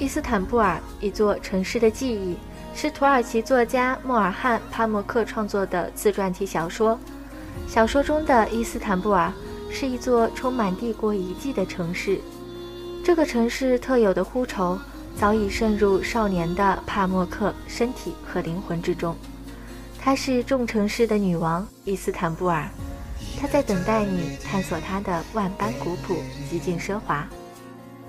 伊斯坦布尔，一座城市的记忆，是土耳其作家莫尔汉·帕默克创作的自传体小说。小说中的伊斯坦布尔是一座充满帝国遗迹的城市。这个城市特有的呼愁早已渗入少年的帕默克身体和灵魂之中。她是众城市的女王伊斯坦布尔，她在等待你探索她的万般古朴、极尽奢华。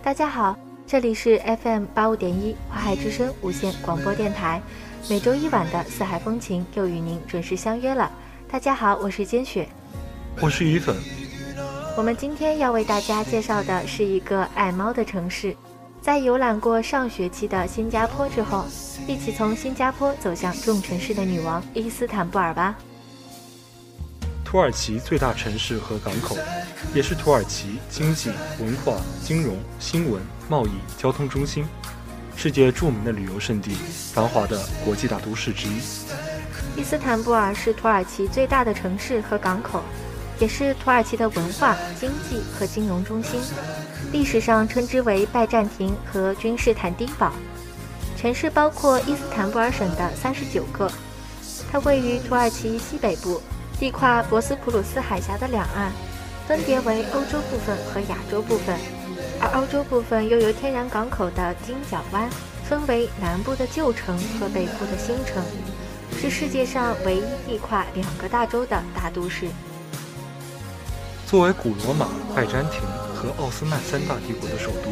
大家好。这里是 FM 八五点一华海之声无线广播电台，每周一晚的四海风情又与您准时相约了。大家好，我是坚雪，我是雨粉。我们今天要为大家介绍的是一个爱猫的城市。在游览过上学期的新加坡之后，一起从新加坡走向众城市的女王伊斯坦布尔吧。土耳其最大城市和港口，也是土耳其经济、文化、金融、新闻、贸易、交通中心，世界著名的旅游胜地，繁华的国际大都市之一。伊斯坦布尔是土耳其最大的城市和港口，也是土耳其的文化、经济和金融中心。历史上称之为拜占庭和君士坦丁堡。城市包括伊斯坦布尔省的三十九个，它位于土耳其西北部。地跨博斯普鲁斯海峡的两岸，分别为欧洲部分和亚洲部分，而欧洲部分又由天然港口的金角湾分为南部的旧城和北部的新城，是世界上唯一地跨两个大洲的大都市。作为古罗马、拜占庭和奥斯曼三大帝国的首都，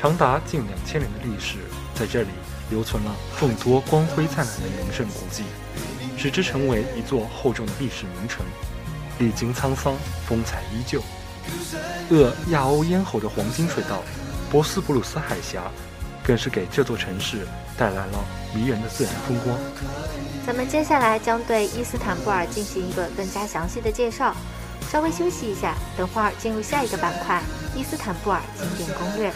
长达近两千年的历史，在这里留存了众多光辉灿烂的名胜古迹。使之成为一座厚重的历史名城，历经沧桑，风采依旧。扼亚欧咽喉的黄金水道——博斯普鲁斯海峡，更是给这座城市带来了迷人的自然风光。咱们接下来将对伊斯坦布尔进行一个更加详细的介绍。稍微休息一下，等会儿进入下一个板块——伊斯坦布尔景点攻略。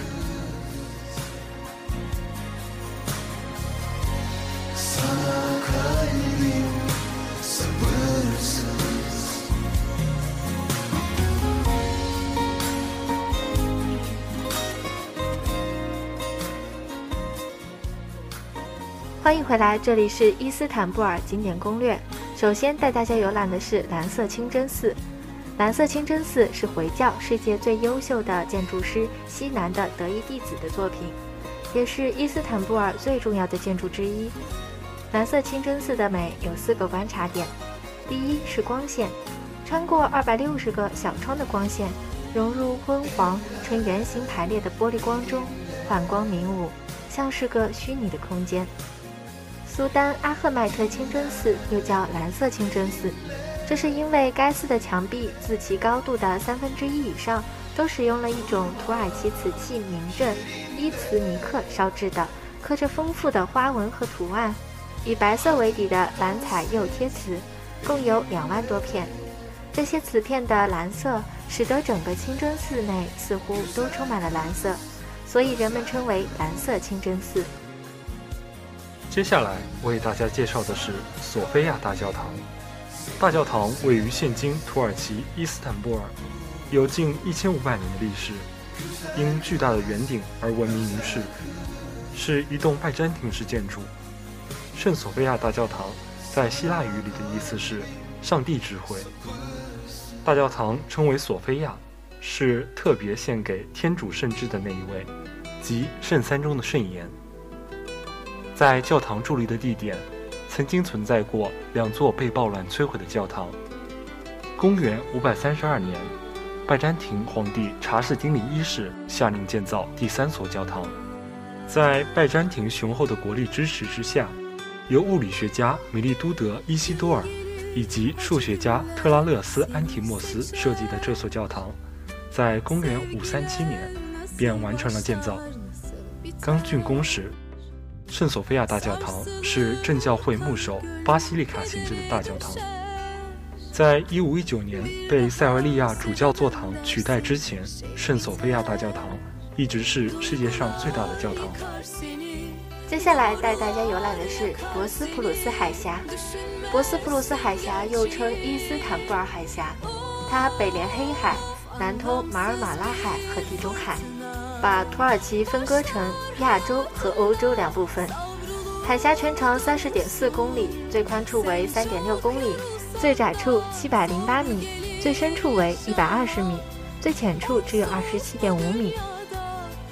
欢迎回来，这里是伊斯坦布尔景点攻略。首先带大家游览的是蓝色清真寺。蓝色清真寺是回教世界最优秀的建筑师西南的得意弟子的作品，也是伊斯坦布尔最重要的建筑之一。蓝色清真寺的美有四个观察点：第一是光线，穿过二百六十个小窗的光线，融入昏黄呈圆形排列的玻璃光中，反光明舞，像是个虚拟的空间。苏丹阿赫迈特清真寺又叫蓝色清真寺，这是因为该寺的墙壁自其高度的三分之一以上都使用了一种土耳其瓷器名镇伊茨尼克烧制的，刻着丰富的花纹和图案，以白色为底的蓝彩釉贴瓷，共有两万多片。这些瓷片的蓝色使得整个清真寺内似乎都充满了蓝色，所以人们称为蓝色清真寺。接下来为大家介绍的是索菲亚大教堂。大教堂位于现今土耳其伊斯坦布尔，有近一千五百年的历史，因巨大的圆顶而闻名于世，是一栋拜占庭式建筑。圣索菲亚大教堂在希腊语里的意思是“上帝智慧”。大教堂称为索菲亚，是特别献给天主圣枝的那一位，即圣三中的圣言。在教堂伫立的地点，曾经存在过两座被暴乱摧毁的教堂。公元532年，拜占庭皇帝查士丁尼一世下令建造第三所教堂。在拜占庭雄厚的国力支持之下，由物理学家米利都德·伊西多尔以及数学家特拉勒斯·安提莫斯设计的这所教堂，在公元537年便完成了建造。刚竣工时。圣索菲亚大教堂是正教会牧首巴西利卡形制的大教堂，在一五一九年被塞维利亚主教座堂取代之前，圣索菲亚大教堂一直是世界上最大的教堂。接下来带大家游览的是博斯普鲁斯海峡。博斯普鲁斯海峡又称伊斯坦布尔海峡，它北连黑海，南通马尔马拉海和地中海。把土耳其分割成亚洲和欧洲两部分。海峡全长三十点四公里，最宽处为三点六公里，最窄处七百零八米，最深处为一百二十米，最浅处只有二十七点五米。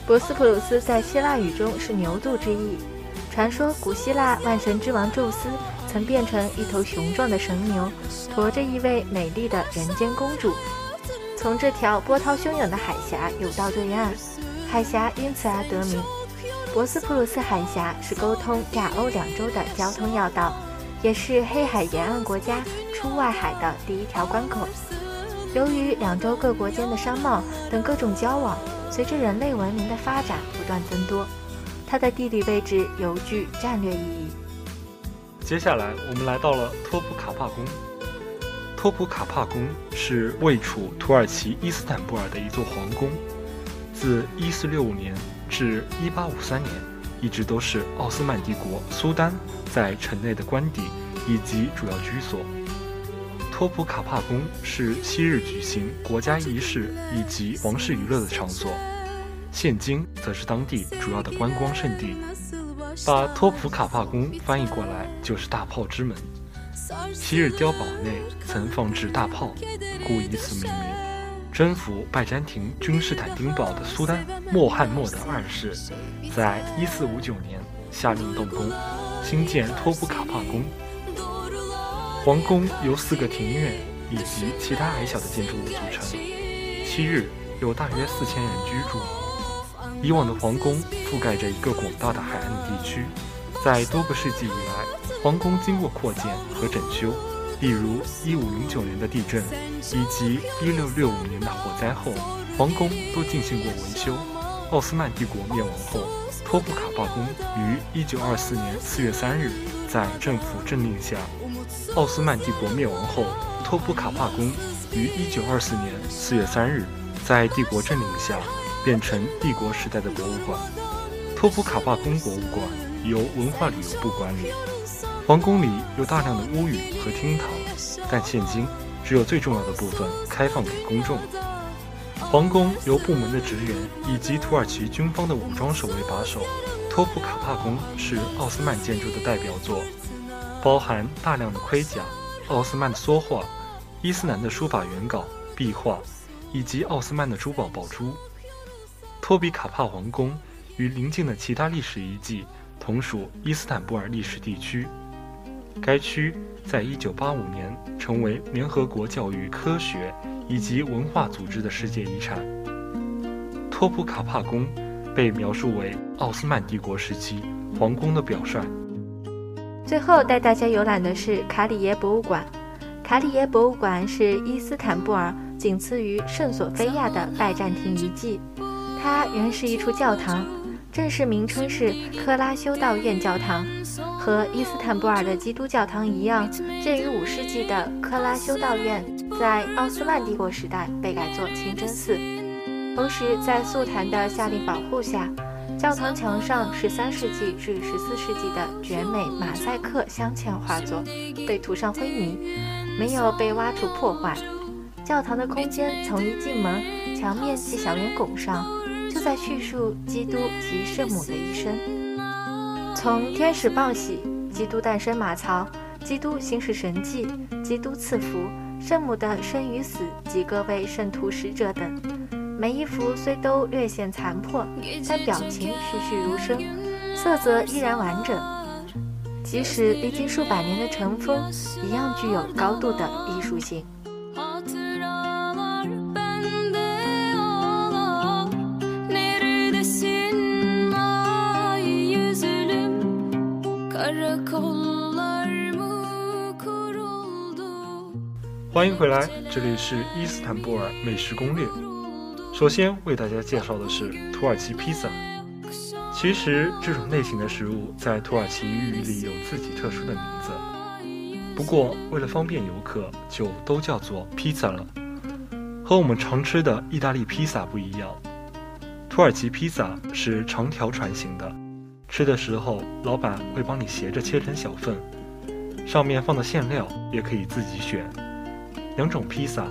博斯普鲁斯在希腊语中是牛肚之意。传说古希腊万神之王宙斯曾变成一头雄壮的神牛，驮着一位美丽的人间公主，从这条波涛汹涌的海峡游到对岸，海峡因此而得名。博斯普鲁斯海峡是沟通亚欧两洲的交通要道，也是黑海沿岸国家出外海的第一条关口。由于两洲各国间的商贸等各种交往，随着人类文明的发展不断增多。它的地理位置尤具战略意义。接下来，我们来到了托普卡帕宫。托普卡帕宫是位处土耳其伊斯坦布尔的一座皇宫，自1465年至1853年，一直都是奥斯曼帝国苏丹在城内的官邸以及主要居所。托普卡帕宫是昔日举行国家仪式以及皇室娱乐的场所。现今则是当地主要的观光胜地，把托普卡帕宫翻译过来就是大炮之门。昔日碉堡内曾放置大炮，故以此命名。征服拜占庭君士坦丁堡的苏丹穆罕默德二世，在一四五九年下令动工，兴建托普卡帕宫。皇宫由四个庭院以及其他矮小的建筑物组成，昔日有大约四千人居住。以往的皇宫覆盖着一个广大的海岸地区，在多个世纪以来，皇宫经过扩建和整修，例如1509年的地震以及1665年的火灾后，皇宫都进行过维修。奥斯曼帝国灭亡后，托普卡帕宫于1924年4月3日在政府政令下，奥斯曼帝国灭亡后，托普卡帕宫于1924年4月3日在帝国政令下。变成帝国时代的博物馆——托普卡帕宫博物馆，由文化旅游部管理。皇宫里有大量的屋宇和厅堂，但现今只有最重要的部分开放给公众。皇宫由部门的职员以及土耳其军方的武装守卫把守。托普卡帕宫是奥斯曼建筑的代表作，包含大量的盔甲、奥斯曼的梭画、伊斯兰的书法原稿、壁画，以及奥斯曼的珠宝宝珠。托比卡帕皇宫与邻近的其他历史遗迹同属伊斯坦布尔历史地区。该区在一九八五年成为联合国教育、科学以及文化组织的世界遗产。托普卡帕宫被描述为奥斯曼帝国时期皇宫的表率。最后带大家游览的是卡里耶博物馆。卡里耶博物馆是伊斯坦布尔仅次于圣索菲亚的拜占庭遗迹。它原是一处教堂，正式名称是克拉修道院教堂。和伊斯坦布尔的基督教堂一样，建于五世纪的克拉修道院在奥斯曼帝国时代被改作清真寺。同时，在素坛的下令保护下，教堂墙上十三世纪至十四世纪的绝美马赛克镶嵌画作被涂上灰泥，没有被挖出破坏。教堂的空间从一进门，墙面及小圆拱上。在叙述基督及圣母的一生，从天使报喜、基督诞生马槽、基督行使神迹、基督赐福、圣母的生与死及各位圣徒使者等，每一幅虽都略显残破，但表情栩栩如生，色泽依然完整，即使历经数百年的尘封，一样具有高度的艺术性。欢迎回来，这里是伊斯坦布尔美食攻略。首先为大家介绍的是土耳其披萨。其实这种类型的食物在土耳其语里有自己特殊的名字，不过为了方便游客，就都叫做披萨了。和我们常吃的意大利披萨不一样，土耳其披萨是长条船形的。吃的时候，老板会帮你斜着切成小份，上面放的馅料也可以自己选。两种披萨，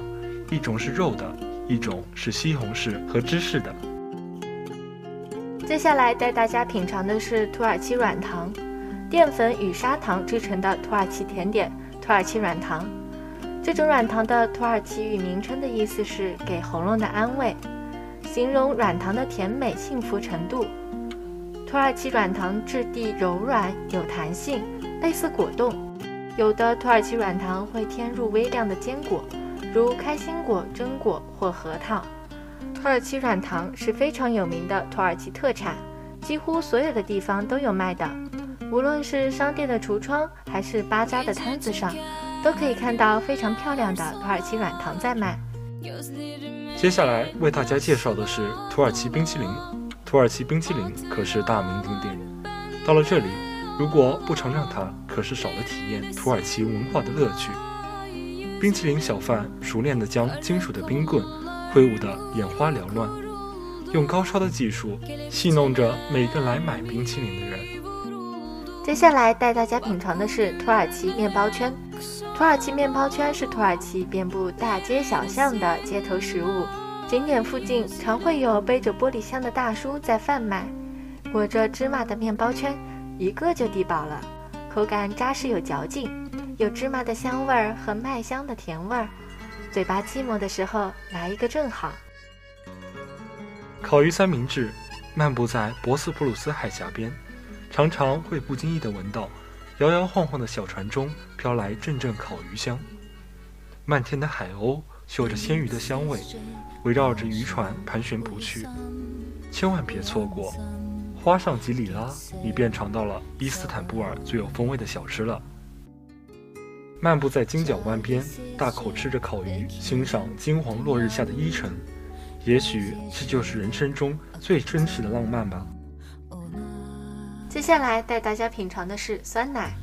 一种是肉的，一种是西红柿和芝士的。接下来带大家品尝的是土耳其软糖，淀粉与砂糖制成的土耳其甜点——土耳其软糖。这种软糖的土耳其语名称的意思是“给喉咙的安慰”，形容软糖的甜美幸福程度。土耳其软糖质地柔软有弹性，类似果冻。有的土耳其软糖会添入微量的坚果，如开心果、榛果或核桃。土耳其软糖是非常有名的土耳其特产，几乎所有的地方都有卖的。无论是商店的橱窗，还是巴扎的摊子上。都可以看到非常漂亮的土耳其软糖在卖。接下来为大家介绍的是土耳其冰淇淋。土耳其冰淇淋可是大名鼎鼎。到了这里，如果不尝尝它，可是少了体验土耳其文化的乐趣。冰淇淋小贩熟练地将金属的冰棍挥舞得眼花缭乱，用高超的技术戏弄着每个来买冰淇淋的人。接下来带大家品尝的是土耳其面包圈。土耳其面包圈是土耳其遍布大街小巷的街头食物，景点附近常会有背着玻璃箱的大叔在贩卖，裹着芝麻的面包圈，一个就抵饱了，口感扎实有嚼劲，有芝麻的香味儿和麦香的甜味儿，嘴巴寂寞的时候来一个正好。烤鱼三明治，漫步在博斯普鲁斯海峡边，常常会不经意地闻到。摇摇晃晃的小船中飘来阵阵烤鱼香，漫天的海鸥嗅着鲜鱼的香味，围绕着渔船盘旋不去。千万别错过，花上几里拉，你便尝到了伊斯坦布尔最有风味的小吃了。漫步在金角湾边，大口吃着烤鱼，欣赏金黄落日下的伊城，也许这就是人生中最真实的浪漫吧。接下来带大家品尝的是酸奶。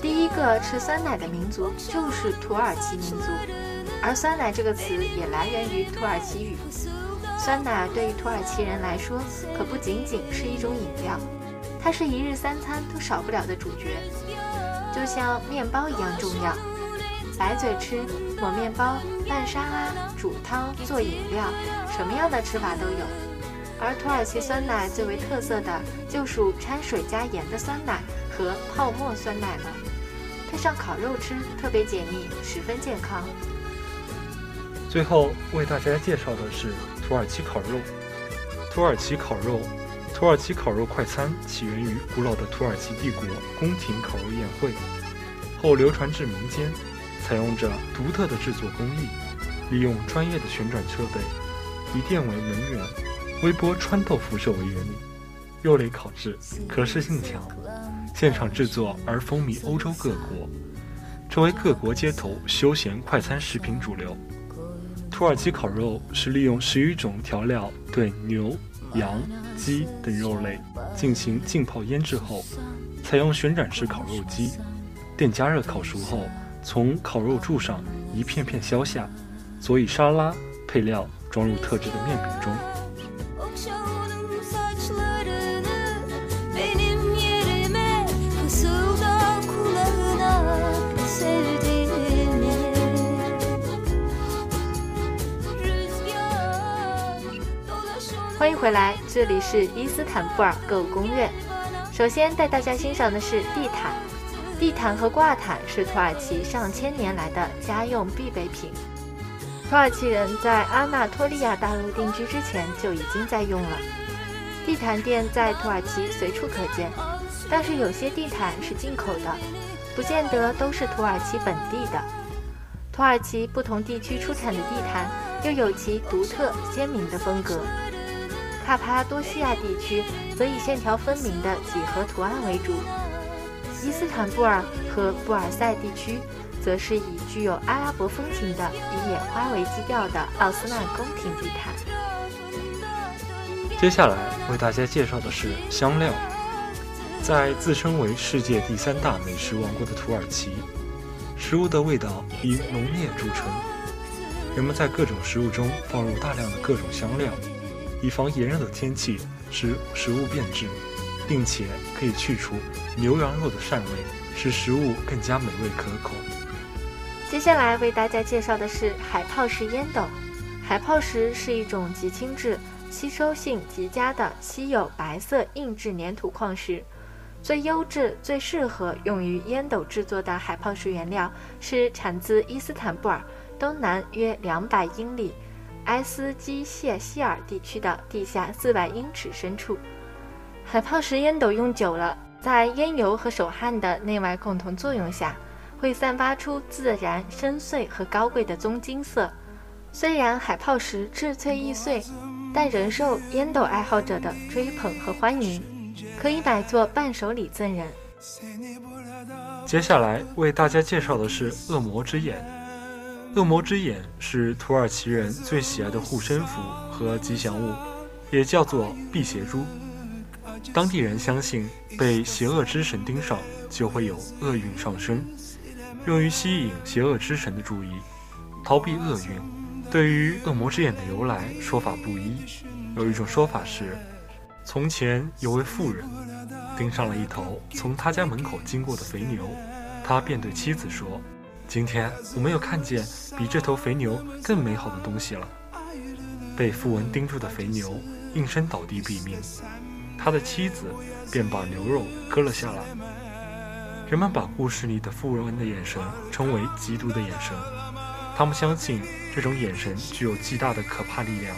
第一个吃酸奶的民族就是土耳其民族，而酸奶这个词也来源于土耳其语。酸奶对于土耳其人来说，可不仅仅是一种饮料，它是一日三餐都少不了的主角，就像面包一样重要。白嘴吃、抹面包、拌沙拉、煮汤、做饮料，什么样的吃法都有。而土耳其酸奶最为特色的就属掺水加盐的酸奶和泡沫酸奶了，配上烤肉吃特别解腻，十分健康。最后为大家介绍的是土耳其烤肉。土耳其烤肉，土耳其烤肉快餐起源于古老的土耳其帝国宫廷烤肉宴会，后流传至民间，采用着独特的制作工艺，利用专业的旋转设备，以电为能源。微波穿透辐射为原理，肉类烤制，可视性强，现场制作而风靡欧洲各国，成为各国街头休闲快餐食品主流。土耳其烤肉是利用十余种调料对牛、羊、鸡等肉类进行浸泡腌制后，采用旋转式烤肉机，电加热烤熟后，从烤肉柱上一片片削下，佐以沙拉配料，装入特制的面饼中。回来，这里是伊斯坦布尔购物攻略。首先带大家欣赏的是地毯。地毯和挂毯是土耳其上千年来的家用必备品。土耳其人在阿纳托利亚大陆定居之前就已经在用了。地毯店在土耳其随处可见，但是有些地毯是进口的，不见得都是土耳其本地的。土耳其不同地区出产的地毯又有其独特鲜明的风格。帕帕多西亚地区则以线条分明的几何图案为主，伊斯坦布尔和布尔塞地区则是以具有阿拉伯风情的以野花为基调的奥斯曼宫廷地毯。接下来为大家介绍的是香料，在自称为世界第三大美食王国的土耳其，食物的味道以浓烈著称，人们在各种食物中放入大量的各种香料。以防炎热的天气使食物变质，并且可以去除牛羊肉的膻味，使食物更加美味可口。接下来为大家介绍的是海泡石烟斗。海泡石是一种极轻质、吸收性极佳的稀有白色硬质粘土矿石。最优质、最适合用于烟斗制作的海泡石原料是产自伊斯坦布尔东南约两百英里埃斯基谢希尔地区的地下四百英尺深处。海泡石烟斗用久了，在烟油和手汗的内外共同作用下，会散发出自然深邃和高贵的棕金色。虽然海泡石质脆易碎，但仍受烟斗爱好者的追捧和欢迎，可以买作伴手礼赠人。接下来为大家介绍的是恶魔之眼。恶魔之眼是土耳其人最喜爱的护身符和吉祥物，也叫做辟邪珠。当地人相信，被邪恶之神盯上就会有厄运上升，用于吸引邪恶之神的注意，逃避厄运。对于恶魔之眼的由来，说法不一。有一种说法是，从前有位妇人盯上了一头从他家门口经过的肥牛，他便对妻子说：“今天我没有看见比这头肥牛更美好的东西了。”被富人盯住的肥牛应声倒地毙命。他的妻子便把牛肉割了下来。人们把故事里的富文的眼神称为“嫉妒的眼神”，他们相信这种眼神具有极大的可怕力量，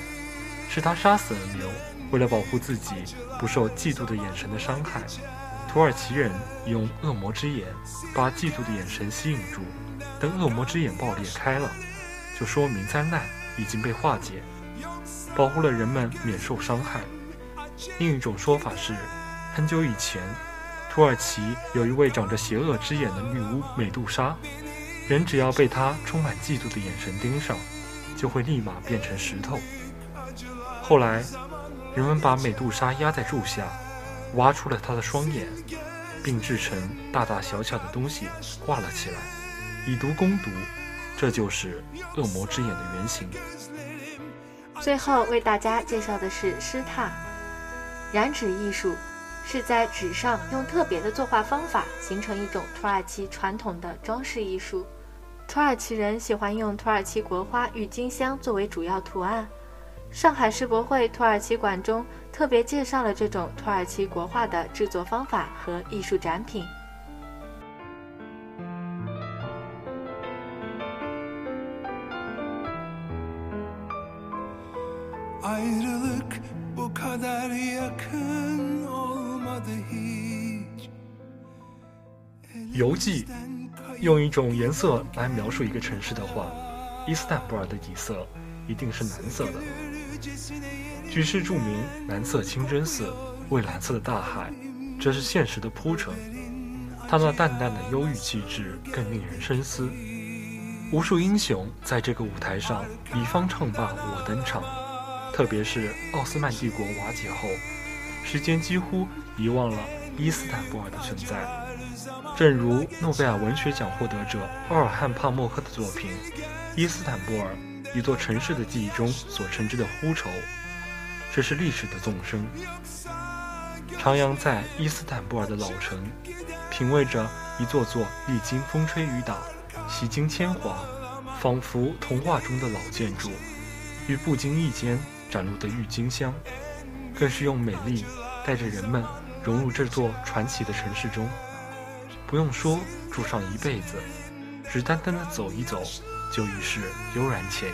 是他杀死了牛，为了保护自己不受嫉妒的眼神的伤害。土耳其人用恶魔之眼把嫉妒的眼神吸引住，等恶魔之眼爆裂开了，就说明灾难已经被化解，保护了人们免受伤害。另一种说法是，很久以前，土耳其有一位长着邪恶之眼的女巫美杜莎，人只要被她充满嫉妒的眼神盯上，就会立马变成石头。后来，人们把美杜莎压在柱下，挖出了她的双眼，并制成大大小小的东西挂了起来，以毒攻毒。这就是恶魔之眼的原型。最后为大家介绍的是湿拓。染纸艺术是在纸上用特别的作画方法形成一种土耳其传统的装饰艺术。土耳其人喜欢用土耳其国花郁金香作为主要图案。上海世博会土耳其馆中特别介绍了这种土耳其国画的制作方法和艺术展品。游记用一种颜色来描述一个城市的话，伊斯坦布尔的底色一定是蓝色的。举世著名蓝色清真寺为蓝色的大海，这是现实的铺陈。它那淡淡的忧郁气质更令人深思。无数英雄在这个舞台上，你方唱罢我登场。特别是奥斯曼帝国瓦解后，时间几乎遗忘了伊斯坦布尔的存在。正如诺贝尔文学奖获得者奥尔汉帕默克的作品《伊斯坦布尔：一座城市的记忆》中所称之的呼愁，这是历史的纵深。徜徉在伊斯坦布尔的老城，品味着一座座历经风吹雨打、洗尽铅华，仿佛童话中的老建筑，与不经意间。展露的郁金香，更是用美丽带着人们融入这座传奇的城市中。不用说住上一辈子，只单单的走一走，就已是悠然惬意。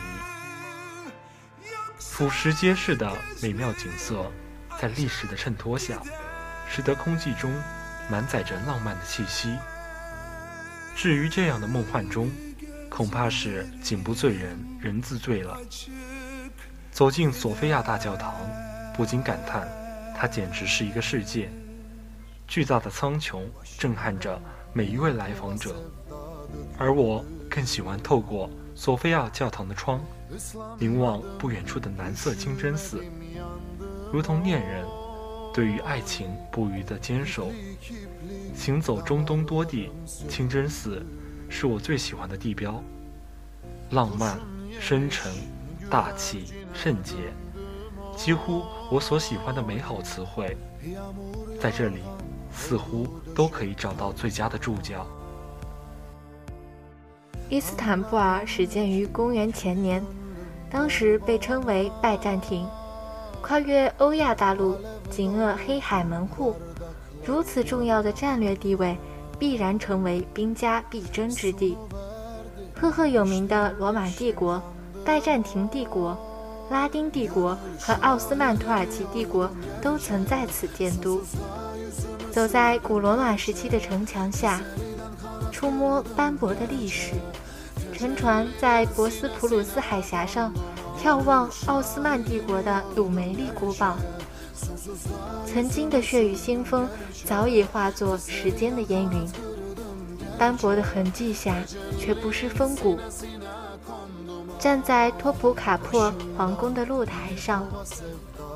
俯拾皆是的美妙景色，在历史的衬托下，使得空气中满载着浪漫的气息。至于这样的梦幻中，恐怕是景不醉人人自醉了。走进索菲亚大教堂，不禁感叹，它简直是一个世界。巨大的苍穹震撼着每一位来访者，而我更喜欢透过索菲亚教堂的窗，凝望不远处的蓝色清真寺，如同恋人对于爱情不渝的坚守。行走中东多地，清真寺是我最喜欢的地标，浪漫、深沉、大气。圣洁，几乎我所喜欢的美好词汇，在这里似乎都可以找到最佳的注脚。伊斯坦布尔始建于公元前年，当时被称为拜占庭。跨越欧亚大陆，紧扼黑海门户，如此重要的战略地位，必然成为兵家必争之地。赫赫有名的罗马帝国、拜占庭帝国、拉丁帝国和奥斯曼土耳其帝国都曾在此建都。走在古罗马时期的城墙下，触摸斑驳的历史，乘船在博斯普鲁斯海峡上。眺望奥斯曼帝国的鲁梅利古堡，曾经的血雨腥风早已化作时间的烟云，斑驳的痕迹下却不失风骨。站在托普卡珀皇宫的露台上，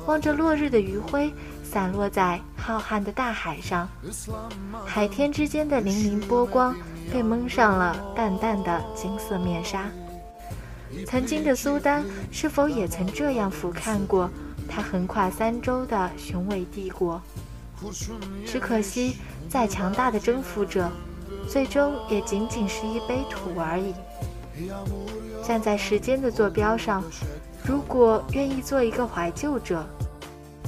望着落日的余晖散落在浩瀚的大海上，海天之间的粼粼波光被蒙上了淡淡的金色面纱。曾经的苏丹是否也曾这样俯瞰过他横跨三洲的雄伟帝国？只可惜，再强大的征服者，最终也仅仅是一杯土而已。站在时间的坐标上，如果愿意做一个怀旧者，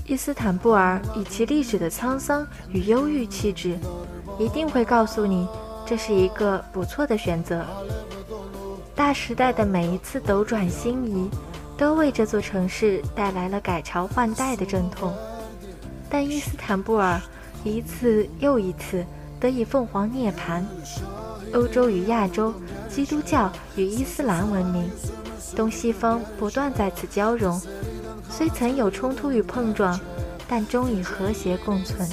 伊斯坦布尔以其历史的沧桑与忧郁气质，一定会告诉你，这是一个不错的选择。大时代的每一次斗转星移，都为这座城市带来了改朝换代的阵痛。但伊斯坦布尔一次又一次得以凤凰涅槃，欧洲与亚洲，基督教与伊斯兰文明，东西方不断在此交融。虽曾有冲突与碰撞，但终以和谐共存。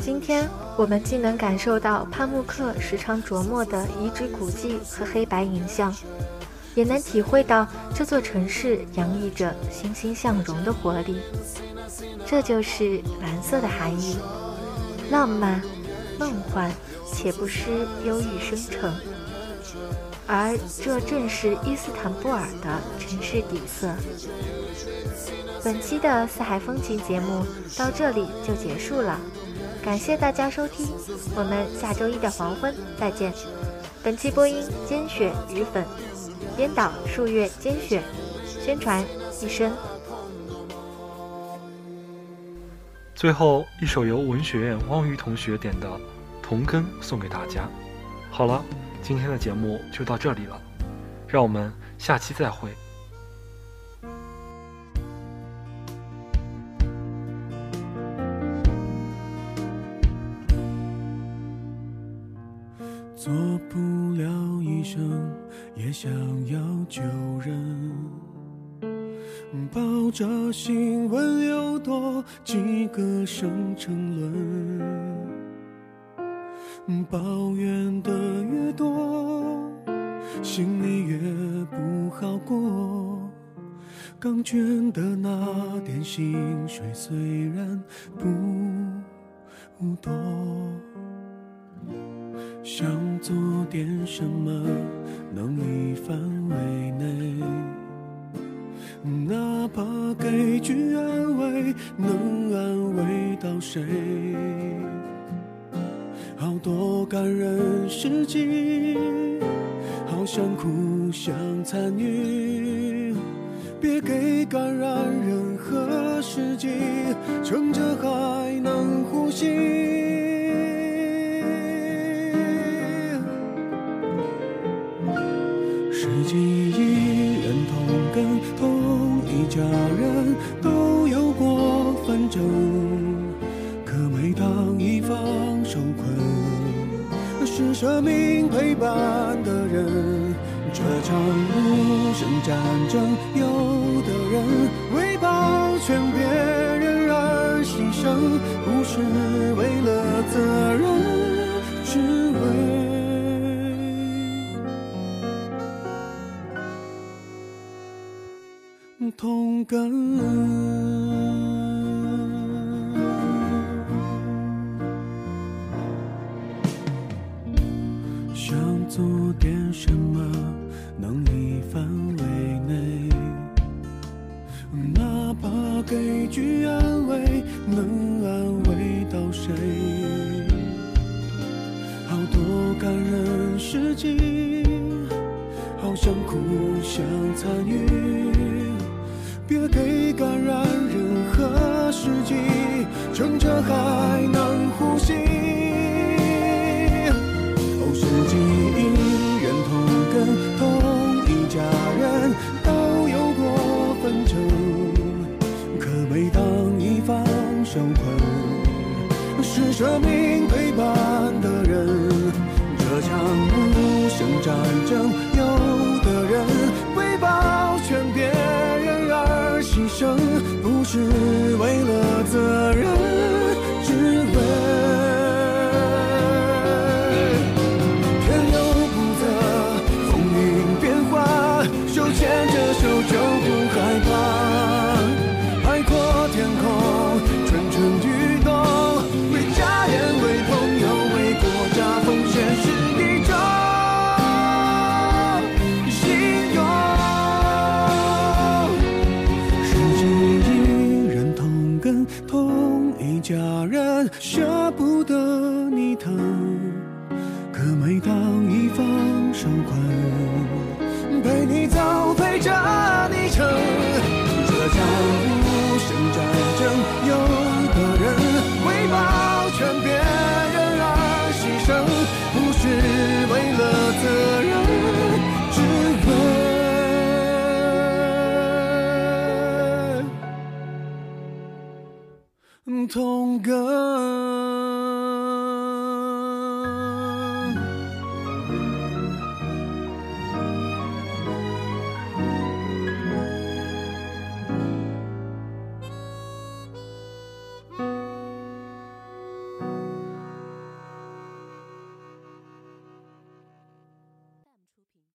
今天，我们既能感受到帕慕克时常琢磨的遗址古迹和黑白影像，也能体会到这座城市洋溢着欣欣向荣的活力。这就是蓝色的含义：浪漫、梦幻，且不失忧郁深沉。而这正是伊斯坦布尔的城市底色。本期的四海风情节目到这里就结束了。感谢大家收听，我们下周一的黄昏再见。本期播音：兼雪雨粉，编导：数月兼雪，宣传：一生。最后一首由文学院汪瑜同学点的《同根》送给大家。好了，今天的节目就到这里了，让我们下期再会。做不了医生，也想要救人。抱着新闻又多几个生沉沦，抱怨的越多，心里越不好过。刚捐的那点薪水虽然不多。想做点什么，能力范围内，哪怕给句安慰，能安慰到谁？好多感人事迹，好想哭想参与，别给感染任何时机，趁着还能呼吸。生命陪伴的人。这场无声战争，有的人为保全别人而牺牲，不是为了责任，只为。同根，人事迹，好想哭，想参与。别给感染任何时机，趁着还能呼吸。哦，是基因认同跟同一家人都有过纷争，可每当一方受困，是生命陪伴。这场无声战争，有的人为保全别人而牺牲，不是为了责不得你疼。可每当一方受困，陪你走，陪着你撑。这场无声战争，有的人为保全别人而牺牲，不是为了责任，只为同根。